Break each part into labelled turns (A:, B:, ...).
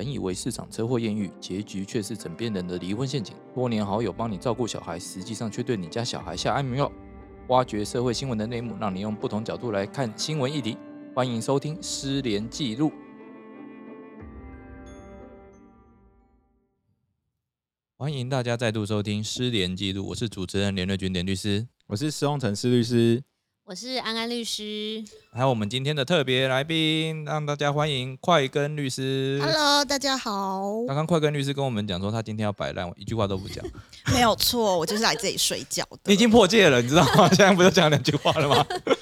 A: 本以为市场车祸艳遇，结局却是枕边人的离婚陷阱。多年好友帮你照顾小孩，实际上却对你家小孩下安眠药。挖掘社会新闻的内幕，让你用不同角度来看新闻议题。欢迎收听《失联记录》。欢迎大家再度收听《失联记录》，我是主持人连瑞君连律师，
B: 我是施宏成施律师。
C: 我是安安律师，
A: 还有我们今天的特别来宾，让大家欢迎快根律师。
D: Hello，大家好。
A: 刚刚快根律师跟我们讲说，他今天要摆烂，我一句话都不讲。
D: 没有错，我就是来这里睡觉的。
A: 你已经破戒了，你知道吗？现在不就讲两句话了吗？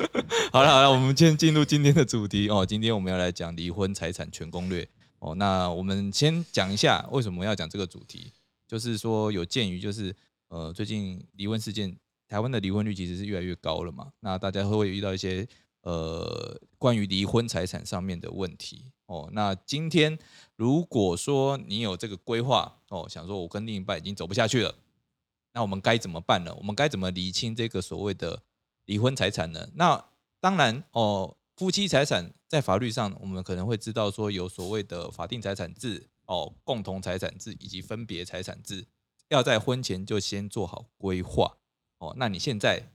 A: 好了好了，我们先进入今天的主题哦。今天我们要来讲离婚财产全攻略哦。那我们先讲一下为什么要讲这个主题，就是说有鉴于就是呃最近离婚事件。台湾的离婚率其实是越来越高了嘛，那大家会不会遇到一些呃关于离婚财产上面的问题哦？那今天如果说你有这个规划哦，想说我跟另一半已经走不下去了，那我们该怎么办呢？我们该怎么厘清这个所谓的离婚财产呢？那当然哦，夫妻财产在法律上我们可能会知道说有所谓的法定财产制哦、共同财产制以及分别财产制，要在婚前就先做好规划。哦，那你现在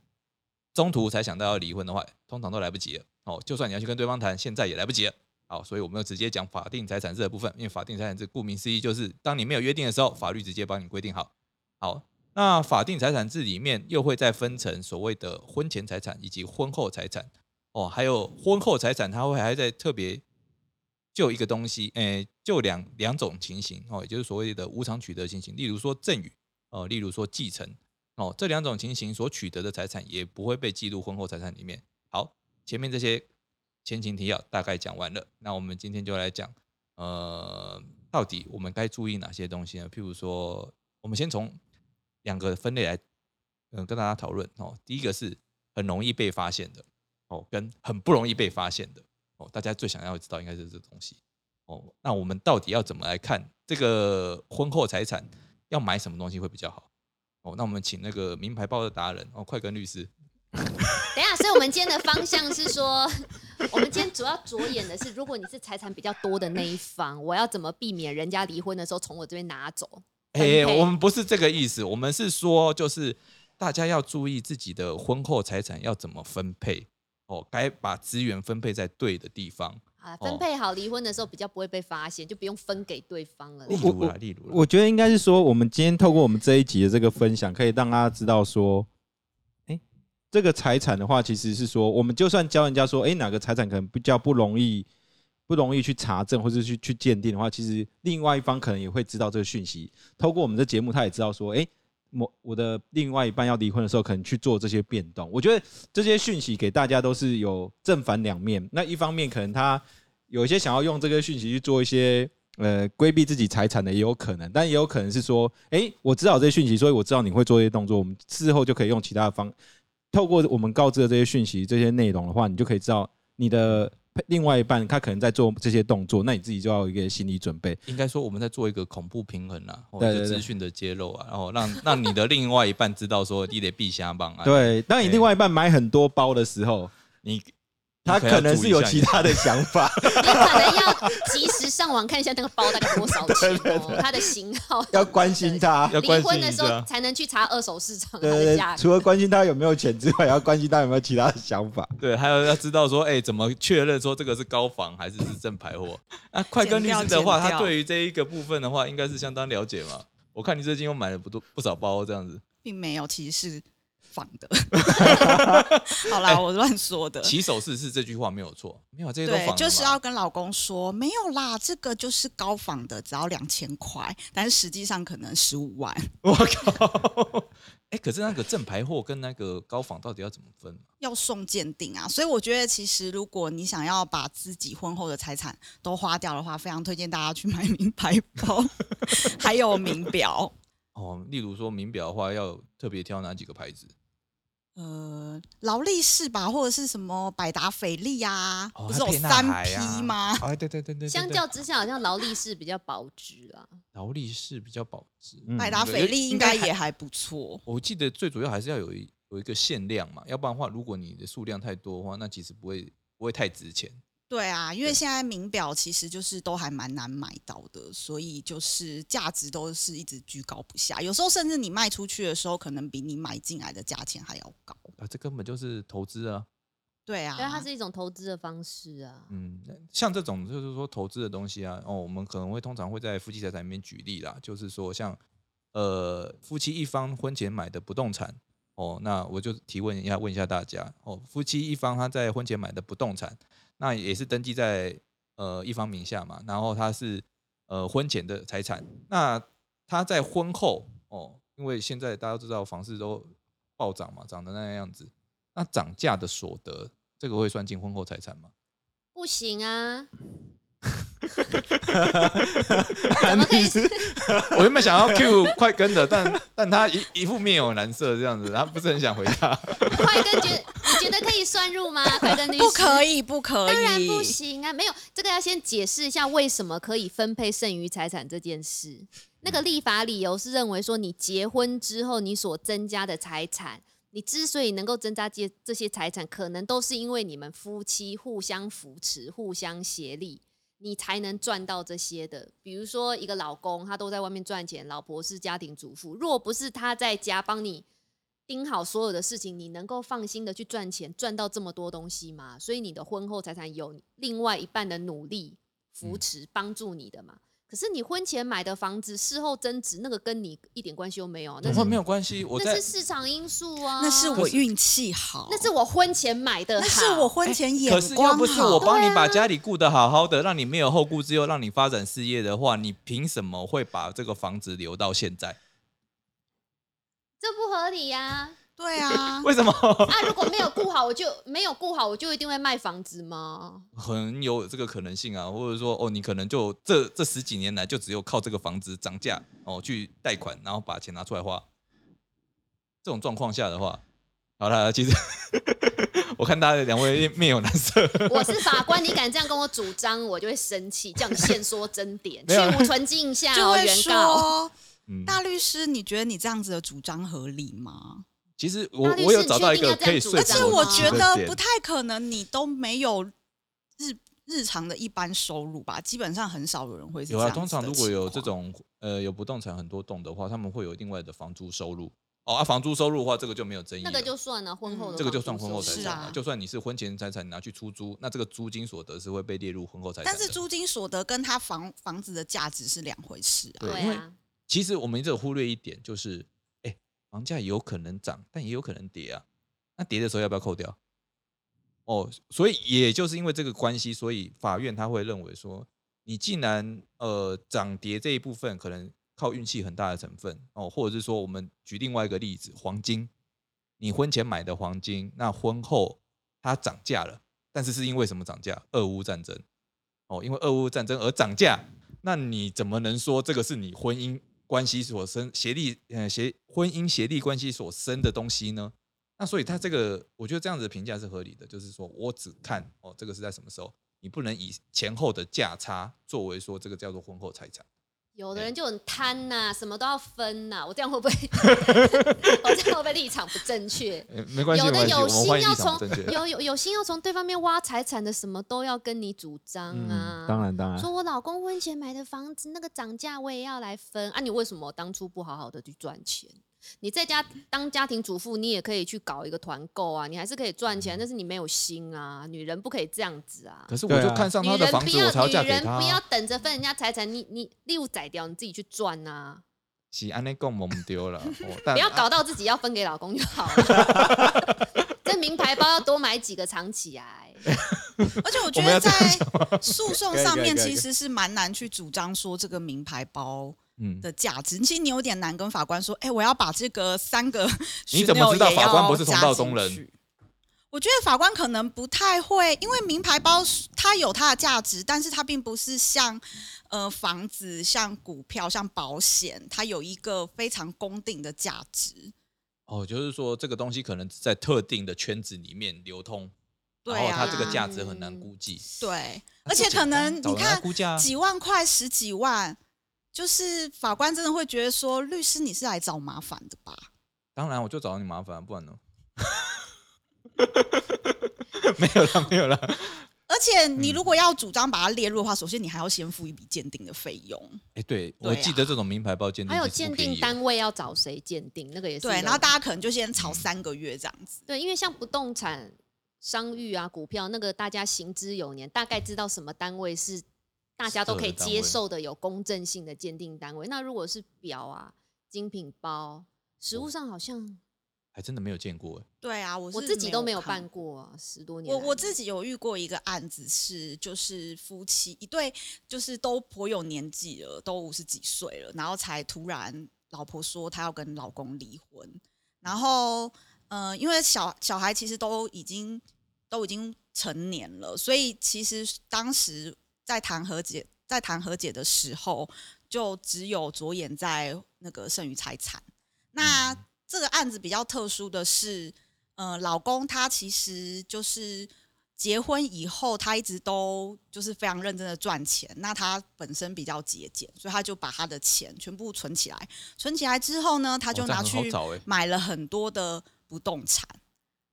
A: 中途才想到要离婚的话，通常都来不及了。哦，就算你要去跟对方谈，现在也来不及了。好，所以我们要直接讲法定财产制的部分，因为法定财产制顾名思义就是当你没有约定的时候，法律直接帮你规定好。好，那法定财产制里面又会再分成所谓的婚前财产以及婚后财产。哦，还有婚后财产，它会还在特别就一个东西，诶，就两两种情形哦，也就是所谓的无偿取得情形，例如说赠与，哦，例如说继承。哦，这两种情形所取得的财产也不会被记录婚后财产里面。好，前面这些前情提要大概讲完了，那我们今天就来讲，呃，到底我们该注意哪些东西呢？譬如说，我们先从两个分类来，嗯，跟大家讨论。哦，第一个是很容易被发现的，哦，跟很不容易被发现的。哦，大家最想要知道应该是这东西。哦，那我们到底要怎么来看这个婚后财产？要买什么东西会比较好？哦，那我们请那个名牌包的达人哦，快跟律师。
C: 等一下，所以我们今天的方向是说，我们今天主要着眼的是，如果你是财产比较多的那一方，我要怎么避免人家离婚的时候从我这边拿走？
A: 哎，我们不是这个意思，我们是说，就是大家要注意自己的婚后财产要怎么分配哦，该把资源分配在对的地方。
C: 啊，分配好，离婚的时候比较不会被发现，就不用分给对方了。
A: 例如啦，例如啦，
B: 我觉得应该是说，我们今天透过我们这一集的这个分享，可以让大家知道说，哎，这个财产的话，其实是说，我们就算教人家说，哎，哪个财产可能比较不容易、不容易去查证或者去去鉴定的话，其实另外一方可能也会知道这个讯息。透过我们的节目，他也知道说，哎，我我的另外一半要离婚的时候，可能去做这些变动。我觉得这些讯息给大家都是有正反两面。那一方面，可能他有一些想要用这个讯息去做一些呃规避自己财产的，也有可能，但也有可能是说，哎，我知道这些讯息，所以我知道你会做这些动作，我们事后就可以用其他的方，透过我们告知的这些讯息、这些内容的话，你就可以知道你的另外一半他可能在做这些动作，那你自己就要有一个心理准备。
A: 应该说我们在做一个恐怖平衡啊，或者资讯的揭露啊，然后让让你的另外一半知道说你得避瞎帮啊，
B: 对，当你另外一半买很多包的时候，
A: 你
B: 他可能是有其他的想法。
C: 你可能要及时上网看一下那个包大概多少钱哦，它的型号。
B: 要关心他，
A: 要
C: 离
A: 关心一
C: 婚的时候。才能去查二手市场
B: 对对对
C: 的价，格。
B: 除了关心他有没有钱之外，也要关心他有没有其他的想法。
A: 对，还有要知道说，哎、怎么确认说这个是高仿还是是正牌货？那快跟律师的话，他对于这一个部分的话，应该是相当了解嘛。我看你最近又买了不多不少包这样子，
D: 并没有，其实是仿的。好啦，我乱说的。
A: 起手式是这句话没有错，没有这些都仿的，
D: 对就是要跟老公说，没有啦，这个就是高仿的，只要两千块，但是实际上可能十五万，
A: 我靠！哎、可是那个正牌货跟那个高仿到底要怎么分？
D: 要送鉴定啊。所以我觉得，其实如果你想要把自己婚后的财产都花掉的话，非常推荐大家去买名牌包，还有名表。
A: 哦，例如说名表的话，要特别挑哪几个牌子？
D: 呃，劳力士吧，或者是什么百达翡丽呀，
A: 哦
D: 不是有三
A: 海啊
D: P 吗？
A: 哎，对对对对 对，
C: 相较之下，好像劳力士比较保值啊。
A: 劳力士比较保值。
B: 嗯
D: 百达翡丽应该也还不错。
A: 我记得最主要还是要有一有一个限量嘛，要不然的话，如果你的数量太多的话，那其实不会不会太值钱。
D: 对啊，因为现在名表其实就是都还蛮难买到的，所以就是价值都是一直居高不下。有时候甚至你卖出去的时候，可能比你买进来的价钱还要高。
A: 啊，这根本就是投资啊。
D: 对啊，
C: 因为它是一种投资的方式啊。
A: 嗯，像这种就是说投资的东西啊，哦，我们可能会通常会在夫妻财产里面举例啦，就是说像呃夫妻一方婚前买的不动产，哦，那我就提问一下，问一下大家，哦，夫妻一方他在婚前买的不动产，那也是登记在呃一方名下嘛，然后他是呃婚前的财产，那他在婚后哦，因为现在大家都知道房市都暴涨嘛，涨的那样子，那涨价的所得，这个会算进婚后财产吗？
C: 不行啊，怎么可以？
A: 我原本想要 Q 快跟的，但但他一一副面有难色这样子，他不是很想回答。
C: 快跟觉得你觉得可以算入吗？快跟律师
D: 不可以，不可以，
C: 当然不行啊！没有这个要先解释一下为什么可以分配剩余财产这件事。那个立法理由是认为说，你结婚之后你所增加的财产，你之所以能够增加这这些财产，可能都是因为你们夫妻互相扶持、互相协力，你才能赚到这些的。比如说，一个老公他都在外面赚钱，老婆是家庭主妇，若不是他在家帮你盯好所有的事情，你能够放心的去赚钱，赚到这么多东西吗？所以你的婚后财产有另外一半的努力扶持帮助你的嘛？可是你婚前买的房子，事后增值，那个跟你一点关系都没有，那
A: 没有关系，我在
C: 那是市场因素啊，
D: 那是我运气好，
C: 那是我婚前买的，
D: 那是我婚前眼
A: 可是要不是我
D: 好。
A: 帮你把家里顾得好好的，让你没有后顾之忧，让你发展事业的话，你凭什么会把这个房子留到现在？
C: 这不合理呀、
D: 对啊，
A: 为什么？
C: 啊！如果没有顾好，我就没有顾好，我就一定会卖房子吗？
A: 很有这个可能性啊，或者说哦，你可能就这这十几年来就只有靠这个房子涨价哦去贷款，然后把钱拿出来花。这种状况下的话，好了，其实 我看大家两位面有难色。
C: 我是法官，你敢这样跟我主张，我就会生气，叫你现说真点，去无存镜下哦，
D: 就会
C: 原告。
D: 说
A: 嗯，
D: 大律师，你觉得你这样子的主张合理吗？
A: 其实我我有找到一个可以说
C: 样主张
D: 而且我觉得不太可能，你都没有日日常的一般收入吧？基本上很少有人会是
A: 有啊，通常如果有这种呃有不动产很多栋的话，他们会有另外的房租收入。哦啊，房租收入的话，这个就没有争议了。
C: 那个就算了，婚后的
A: 这个就算婚后财产了。
D: 是啊
A: 就算你是婚前财产拿去出租，那这个租金所得是会被列入婚后财产。
D: 但是租金所得跟他房房子的价值是两回事啊。
A: 对因为
C: 对啊，
A: 其实我们一直有忽略一点，就是哎，房价有可能涨，但也有可能跌啊。那跌的时候要不要扣掉？哦，所以也就是因为这个关系，所以法院他会认为说，你既然呃涨跌这一部分可能靠运气很大的成分哦，或者是说我们举另外一个例子，黄金，你婚前买的黄金，那婚后它涨价了，但是是因为什么涨价？俄乌战争哦，因为俄乌战争而涨价，那你怎么能说这个是你婚姻关系所生协力呃协婚姻协力关系所生的东西呢？那所以他这个，我觉得这样子的评价是合理的，就是说我只看哦，这个是在什么时候，你不能以前后的价差作为说这个叫做婚后财产。
C: 有的人就很贪呐、什么都要分呐、我这样会不会？我这样会不会立场不正确？
A: 呃 没关系，
C: 有的
A: 关系，我们
C: 有心要从
A: 不正确。
C: 有有有心要从对方面挖财产的，什么都要跟你主张啊。
B: 嗯，当然当然
C: 说，我老公婚前买的房子，那个涨价我也要来分啊！你为什么当初不好好的去赚钱？你在家当家庭主妇，你也可以去搞一个团购啊，你还是可以赚钱，但是你没有心啊！女人不可以这样子啊！
A: 可是我就看上
C: 女
A: 他的房子，
C: 人不要
A: 我才要嫁
C: 女人不要
A: 啊。
C: 等着分人家财产，你你例如宰掉，你自己去赚啊！
A: 是安内共我们丢了，
C: 不要搞到自己要分给老公就好了。这名牌包要多买几个藏起来。
D: 而且我觉得在诉讼上面其实是蛮难去主张说这个名牌包
A: 嗯，
D: 的价值。其实你有点难跟法官说，哎、我要把这个三个
A: 你怎么知道法官不是同道中人？
D: 我觉得法官可能不太会，因为名牌包它有它的价值，但是它并不是像呃房子、像股票、像保险，它有一个非常公定的价值。
A: 哦，就是说这个东西可能在特定的圈子里面流通，
D: 对
A: 然后它
D: 啊
A: 这个价值很难估计。
D: 对，而且可能你看
A: 估价啊
D: 几万块、十几万，就是法官真的会觉得说，律师你是来找麻烦的吧？
A: 当然，我就找你麻烦，不然呢？没有啦，没有啦。
D: 而且你如果要主张把它列入的话，首先你还要先付一笔鉴定的费用。
A: 哎，对我记得这种名牌包鉴定
C: 还有鉴定单位要找谁鉴定，那个也是
D: 对，然后大家可能就先炒三个月这样子。
C: 对，因为像不动产、商誉啊、股票那个，大家行之有年，大概知道什么单位是大家都可以接受的、有公正性的鉴定单位。那如果是表啊、精品包，实物上好像
A: 还真的没有见过哎。
D: 对啊，我
C: 我自己都没有
D: 看
C: 办过啊，十多年。
D: 我我自己有遇过一个案子是，就是夫妻一对，就是都颇有年纪了，都五十几岁了，然后才突然老婆说她要跟老公离婚，然后呃，因为小小孩其实都已经都已经成年了，所以其实当时在谈和解，在谈和解的时候，就只有着眼在那个剩余财产。那这个案子比较特殊的是，呃，老公他其实就是结婚以后，他一直都就是非常认真的赚钱。那他本身比较节俭，所以他就把他的钱全部存起来。存起来之后呢，他就拿去买了很多的不动产，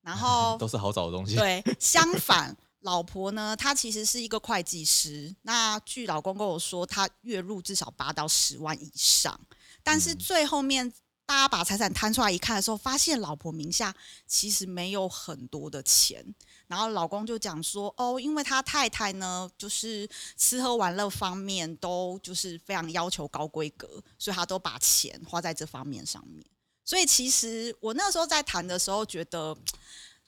D: 然 后
A: 都是好找的东西。
D: 对，相反，老婆呢，她其实是一个会计师。那据老公跟我说，他月入至少八到十万以上。但是
A: 嗯
D: 最后面，大家把财产摊出来一看的时候，发现老婆名下其实没有很多的钱。然后老公就讲说，哦，因为他太太呢，就是吃喝玩乐方面都就是非常要求高规格，所以他都把钱花在这方面上面。所以其实我那时候在谈的时候，觉得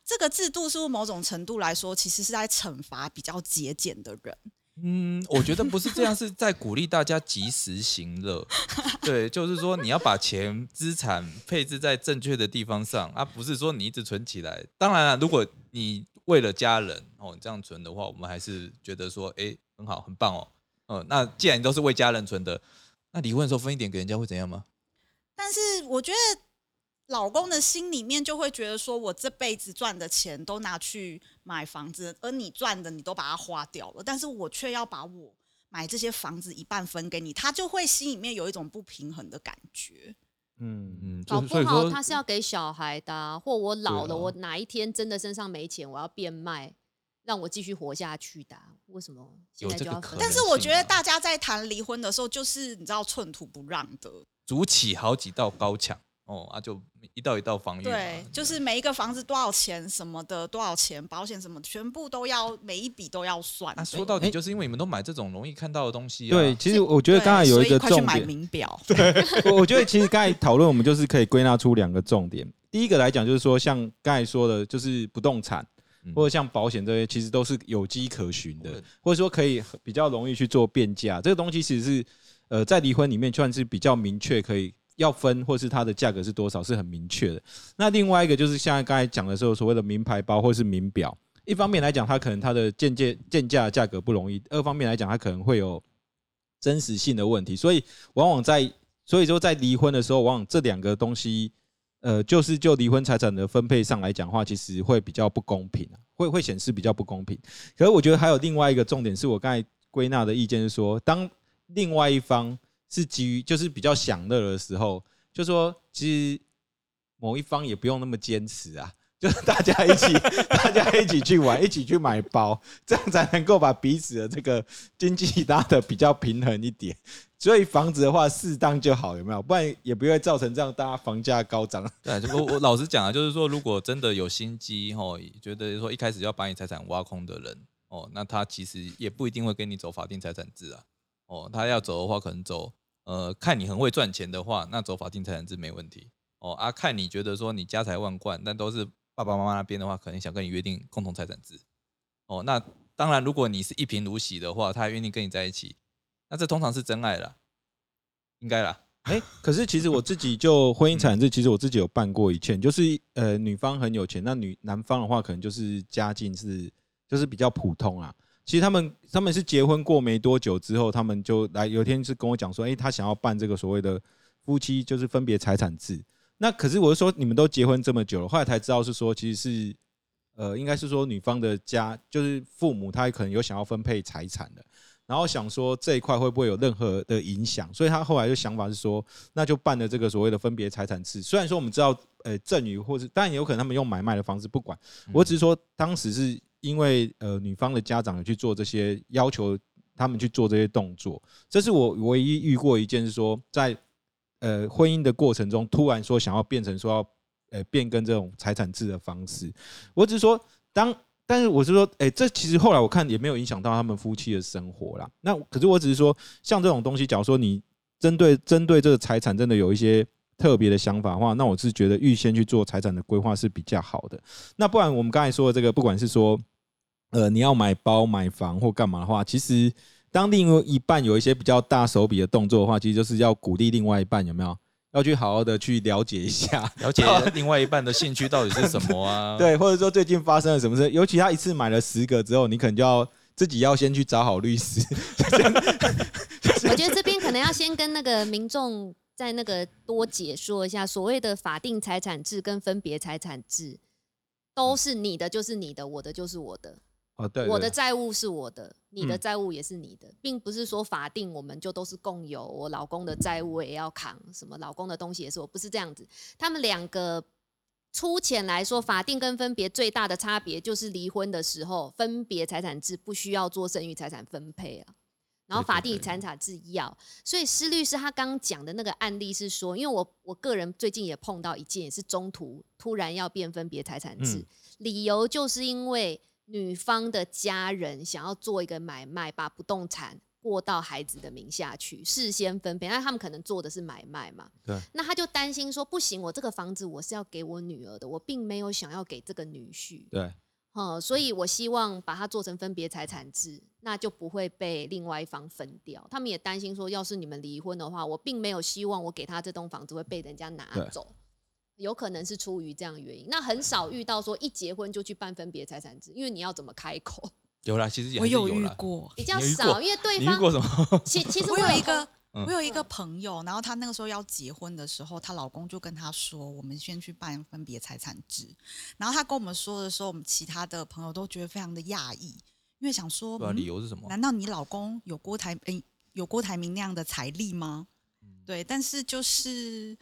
D: 这个制度是不是某种程度来说，其实是在惩罚比较节俭的人。
A: 嗯，我觉得不是这样，是在鼓励大家及时行乐。对，就是说你要把钱资产配置在正确的地方上，而、不是说你一直存起来。当然了，如果你为了家人哦这样存的话，我们还是觉得说，哎，很好，很棒哦。嗯、那既然你都是为家人存的，那离婚的时候分一点给人家会怎样吗？
D: 但是我觉得老公的心里面就会觉得说，我这辈子赚的钱都拿去买房子，而你赚的你都把它花掉了，但是我却要把我买这些房子一半分给你，他就会心里面有一种不平衡的感觉。
B: 嗯，
A: 嗯，
C: 搞不好他是要给小孩的啊、或我老了，
A: 啊
C: 我哪一天真的身上没钱，我要变卖，让我继续活下去的啊、为什么现在就要分？
A: 有这个可能
D: 但是我觉得大家在谈离婚的时候，就是你知道寸土不让的，
A: 筑起好几道高墙哦，啊，就一道一道防御。
D: 对，就是每一个房子多少钱什么的，多少钱保险什么，全部都要每一笔都要算。
A: 那、说到底，
B: 哎
A: 就是因为你们都买这种容易看到的东西啊。
B: 对，其实我觉得刚才有一个重点，
D: 名表，
B: 我我觉得其实刚才讨论，我们就是可以归纳出两个重点。第一个来讲，就是说像刚才说的，就是不动产
A: 嗯
B: 或者像保险这些，其实都是有机可循的，或者说可以比较容易去做变价。这个东西其实是呃在离婚里面算是比较明确，可以要分或是它的价格是多少是很明确的。那另外一个就是像刚才讲的时候，所谓的名牌包或是名表，一方面来讲，它可能它的鉴价鉴价价格不容易；二方面来讲，它可能会有真实性的问题，所以往往在所以说在离婚的时候，往往这两个东西，呃，就是就离婚财产的分配上来讲的话，其实会比较不公平，会会显示比较不公平。可是我觉得还有另外一个重点，是我刚才归纳的意见是说，当另外一方是基于就是比较享乐的时候，就说其实某一方也不用那么坚持啊。就是大家一起，大家一起去玩，一起去买包，这样才能够把彼此的这个经济拉的比较平衡一点。所以房子的话，适当就好，有没有？不然也不会造成这样大家房价高涨。
A: 对，我我老实讲啊，就是说，如果真的有心机吼，觉得说一开始要把你财产挖空的人哦，那他其实也不一定会跟你走法定财产制啊。哦，他要走的话，可能走呃，看你很会赚钱的话，那走法定财产制没问题。哦啊，看你觉得说你家财万贯，但都是爸爸妈妈那边的话，可能想跟你约定共同财产制。哦，那当然，如果你是一贫如洗的话，他还愿意跟你在一起，那这通常是真爱啦，应该啦。
B: 哎、可是其实我自己就婚姻产制，其实我自己有办过一件，就是呃，女方很有钱，那女男方的话可能就是家境是就是比较普通啊。其实他们他们是结婚过没多久之后，他们就来有一天是跟我讲说，哎、他想要办这个所谓的夫妻就是分别财产制。那可是我就说，你们都结婚这么久了，后来才知道是说，其实是呃，应该是说女方的家就是父母，他可能有想要分配财产的。然后想说这一块会不会有任何的影响，所以他后来的想法是说，那就办了这个所谓的分别财产制。虽然说我们知道，呃，赠与或是当然有可能他们用买卖的方式，不管，我只是说当时是因为呃女方的家长有去做这些要求，他们去做这些动作，这是我唯一遇过一件是说在呃婚姻的过程中，突然说想要变成说要呃变更这种财产制的方式。我只是说当。但是我是说，哎、这其实后来我看也没有影响到他们夫妻的生活啦。那可是我只是说，像这种东西，假如说你针对针对这个财产真的有一些特别的想法的话，那我是觉得预先去做财产的规划是比较好的。那不然我们刚才说的这个，不管是说呃你要买包、买房或干嘛的话，其实当另外一半有一些比较大手笔的动作的话，其实就是要鼓励另外一半有没有要去好好的去了解一下，
A: 了解另外一半的兴趣到底是什么啊？
B: 对，或者说最近发生了什么事，尤其他一次买了十个之后，你可能就要自己要先去找好律师。
C: 我觉得这边可能要先跟那个民众在那个多解说一下，所谓的法定财产制跟分别财产制，都是你的就是你的，我的就是我的，
B: 哦，对
C: 我的债务是我的，你的
B: 嗯
C: 债务也是你的，并不是说法定我们就都是共有，我老公的债务我也要扛，什么老公的东西也是我，不是这样子。他们两个粗浅来说，法定跟分别最大的差别就是离婚的时候，分别财产制不需要做剩余财产分配啊。然后法定
A: 对
C: 财产制要，所以施律师他刚讲的那个案例是说，因为我我个人最近也碰到一件，也是中途突然要变分别财产制，
B: 嗯
C: 理由就是因为女方的家人想要做一个买卖，把不动产过到孩子的名下去，事先分配。那他们可能做的是买卖嘛？
B: 对。
C: 那他就担心说，不行，我这个房子我是要给我女儿的，我并没有想要给这个女婿。
B: 对，
C: 嗯，所以我希望把它做成分别财产制，那就不会被另外一方分掉。他们也担心说，要是你们离婚的话，我并没有希望我给他这栋房子会被人家拿
B: 对
C: 走，有可能是出于这样的原因。那很少遇到说一结婚就去办分别财产制，因为你要怎么开口
A: 有啦，其实也还
D: 我有。遇过，
C: 比较少，因为对
A: 方遇过
C: 方
A: 什么？
C: 其其实
D: 我有一
C: 同
D: 个，
A: 嗯
D: 我有一个朋友，然后她那个时候要结婚的时候，她老公就跟她说：“我们先去办分别财产制。”然后她跟我们说的时候，我们其他的朋友都觉得非常的讶异，因为想说，
A: 对啊，
D: 嗯
A: 理由是什么？
D: 难道你老公有郭台诶、有郭台铭那样的财力吗？对，但是就是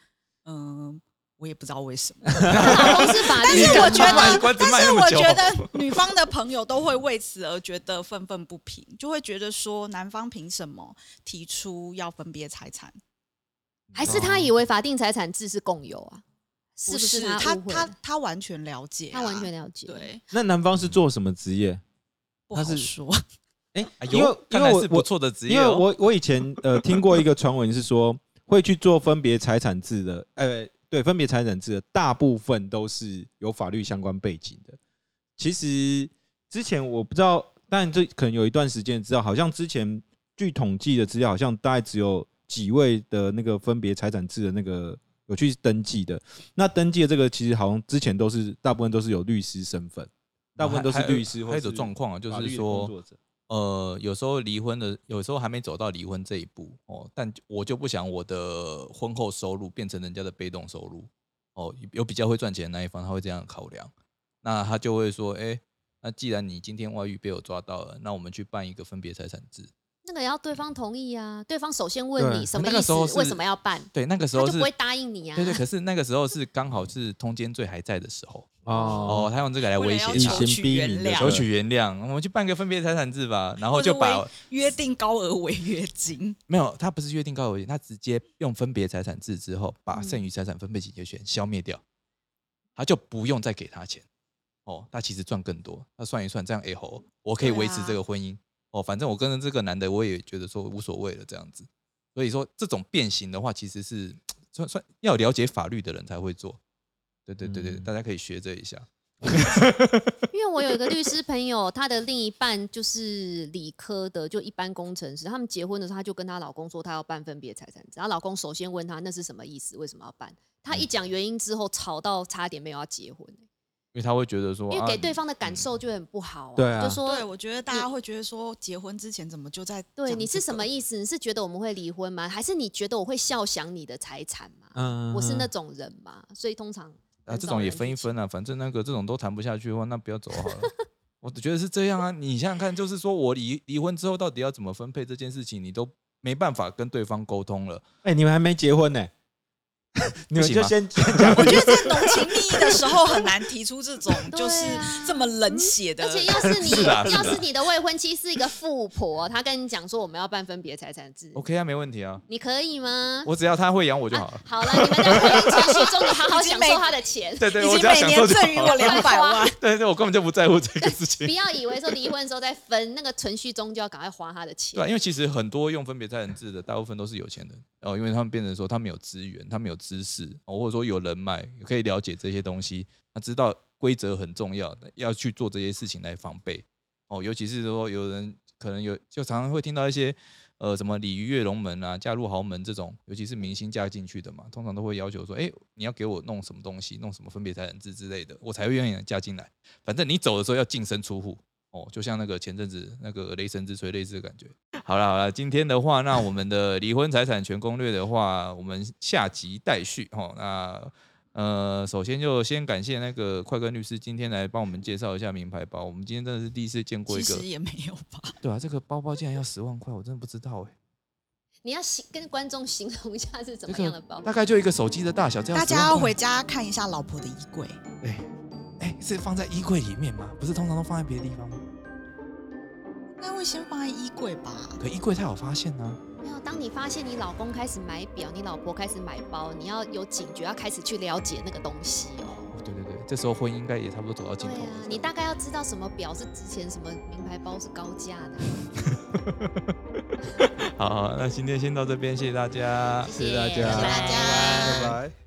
D: 嗯、我也不知道为什么。
C: 老 公是法
D: 但是我觉得，但是我觉得女方的朋友都会为此而觉得愤愤不平，就会觉得说男方凭什么提出要分别财产？
C: 还是他以为法定财产制是共有啊？是不是
D: 他
C: 他
D: 他他完全了解啊、
C: 他完全了解？，
D: 对，
B: 那男方是做什么职业？
D: 不
B: 他是
D: 好说。
B: 哎、
A: 哎
B: 因为因为我我
A: 是不错的职业
B: 因为
A: 哦。
B: 我我以前呃听过一个传闻是说，会去做分别财产制的，呃，对，分别财产制的大部分都是有法律相关背景的。其实之前我不知道，但这可能有一段时间知道，好像之前据统计的资料，好像大概只有几位的那个分别财产制的那个有去登记的。那登记的这个其实好像之前都是大部分都是有律师身份，大部分都是律师或
A: 还有一种
B: 是
A: 状况啊，就是说呃，有时候离婚的，有时候还没走到离婚这一步哦，但我就不想我的婚后收入变成人家的被动收入哦，有比较会赚钱的那一方，他会这样考量，那他就会说，哎、那既然你今天外遇被我抓到了，那我们去办一个分别财产制。
C: 那个要对方同意啊，对方首先问你什么意思，为什么要办，
A: 对，那个时候
C: 是不会答应你啊。
A: 对对，可 是那个时候是刚好是通奸罪还在的时候哦，
B: 哦
A: 他用这个来威胁
D: 为了要
A: 他
D: 求取
B: 逼你的
D: 原谅，
A: 求取原谅，我们去办个分别财产制吧，然后
D: 或者
A: 就把
D: 违约定高额违约金。
A: 没有，他不是约定高额违约，他直接用分别财产制之后，把
C: 嗯
A: 剩余财产分配请求权消灭掉，他就不用再给他钱。哦，他其实赚更多。他算一算，这样哎吼，我可以
D: 对
A: 维持这
D: 啊
A: 个婚姻。哦，反正我跟着这个男的，我也觉得说无所谓了这样子。所以说，这种变形的话，其实是算算要了解法律的人才会做。对对对对，
B: 嗯
A: 大家可以学这一下。
C: 因为我有一个律师朋友，他的另一半就是理科的，就一般工程师。他们结婚的时候，她就跟她老公说，她要办分别财产制。然后老公首先问他那是什么意思，为什么要办？她
A: 嗯
C: 一讲原因之后，吵到差点没有要结婚、
A: 因为他会觉得说，
C: 因为给
A: 啊
C: 对方的感受就很不好、啊。
B: 对啊
C: 就说
D: 对，我觉得大家会觉得说，结婚之前怎么就在
C: 对你是什么意思？你是觉得我们会离婚吗？还是你觉得我会笑想你的财产吗？
B: 嗯
C: 我是那种人嘛，所以通常
A: 啊，这种也分一分啊，反正那个这种都谈不下去的话，那不要走好了。我觉得是这样啊，你想想看，就是说我离离婚之后到底要怎么分配这件事情，你都没办法跟对方沟通了。
B: 哎、你们还没结婚呢、你们就先先讲
D: 我觉得在浓情蜜意的时候很难提出这种 就是
C: 啊
D: 这么冷血的
C: 而。且要是你要是你的未婚妻是一个富婆，她跟你讲说我们要办分别财产制
A: ，OK 啊，没问题啊，
C: 你可以吗？
A: 我只要她会养我就好了。
C: 啊好了，你们在婚姻程序中，你好好享受她的钱。
A: 对对，
D: 已经
A: 我只要享
D: 每年赠
A: 受就好了。
D: 予我两百万，
A: 对对，我根本就不在乎这个事情
C: 不。要以为说离婚的时候再分，那个程序中就要赶快花他的钱
A: 对、。啊，因为其实很多用分别财产制的，大部分都是有钱人哦，因为他们变成说他们有资源，他们有知识，或者说有人脉，可以了解这些东西，他知道规则很重要，要去做这些事情来防备哦。尤其是说有人可能有，就常常会听到一些呃什么鲤鱼跃龙门啊、嫁入豪门这种，尤其是明星嫁进去的嘛，通常都会要求说，哎，你要给我弄什么东西，弄什么分别财产制之类的，我才会愿意嫁进来。反正你走的时候要净身出户。哦，就像那个前阵子那个雷神之锤类似的感觉。好了好了，今天的话，那我们的离婚财产权攻略的话，我们下集待续哦。那呃，首先就先感谢那个快跟律师今天来帮我们介绍一下名牌包。我们今天真的是第一次见过一个
D: 其实，也没有吧。
A: 对啊，这个包包竟然要十万块，我真的不知道哎、
C: 你要形跟观众形容一下是怎么样的包？
A: 个大概就一个手机的大小，这样10
D: 大家要回家看一下老婆的衣柜，
A: 哎哎，是放在衣柜里面吗？不是通常都放在别的地方吗？
D: 那会先放在衣柜吧。
A: 可衣柜太好发现啊。
C: 没有，当你发现你老公开始买表，你老婆开始买包，你要有警觉，要开始去了解那个东西哦。
A: 哦，对对对，这时候婚姻应该也差不多走到
C: 对啊
A: 尽头了。，
C: 你大概要知道什么表是值钱，什么名牌包是高价的。
A: 好 好，那今天先到这边，谢谢大家。
C: 谢
B: 谢谢大家，
C: 谢谢大家
B: 拜拜。